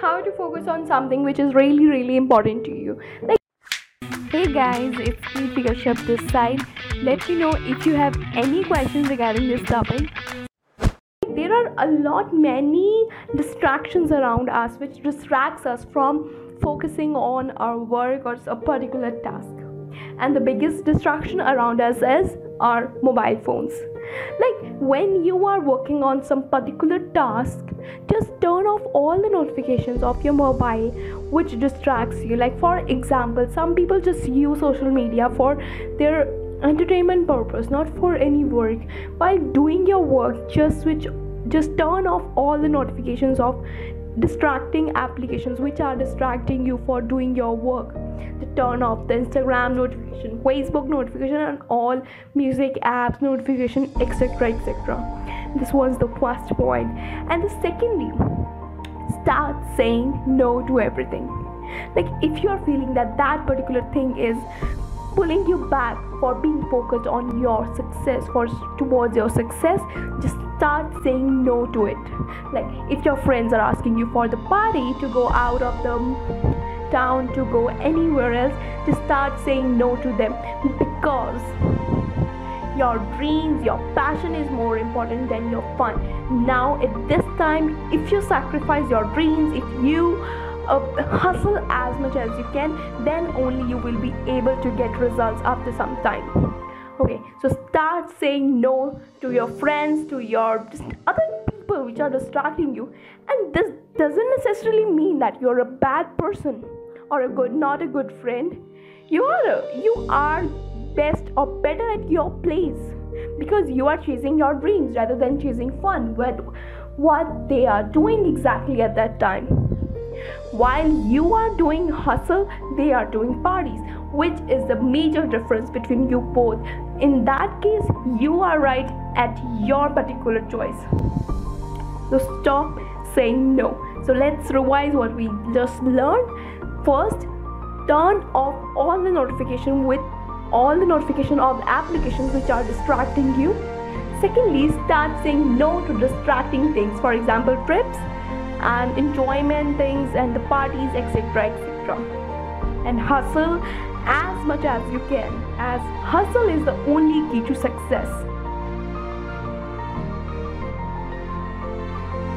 how to focus on something which is really really important to you. Like hey guys it's me Kashyap this side. Let me know if you have any questions regarding this topic. There are a lot many distractions around us which distracts us from focusing on our work or a particular task. And the biggest distraction around us is our mobile phones like when you are working on some particular task just turn off all the notifications of your mobile which distracts you. Like for example some people just use social media for their entertainment purpose not for any work. While doing your work just switch just turn off all the notifications of distracting applications which are distracting you for doing your work. To turn off the instagram notification facebook notification and all music apps notification etc etc this was the first point. And the secondly start saying no to everything. Like if you are feeling that that particular thing is pulling you back for being focused on your success for towards your success just start saying no to it. Like if your friends are asking you for the party to go out of the town to go anywhere else just start saying no to them. Because your dreams your passion is more important than your fun. Now at this time if you sacrifice your dreams if you uh, hustle as much as you can then only you will be able to get results after some time okay so start saying no to your friends to your just other people which are distracting you. And this doesn't necessarily mean that you're a bad person or a good not a good friend. You are you are best or better at your place because you are chasing your dreams rather than chasing fun with what they are doing exactly at that time. While you are doing hustle, they are doing parties, which is the major difference between you both. In that case, you are right at your particular choice. So stop saying no. So let's revise what we just learned. First, turn off all the notification with all the notification of applications which are distracting you. Secondly, start saying no to distracting things. For example, trips and enjoyment things and the parties etc etc and hustle as much as you can as hustle is the only key to success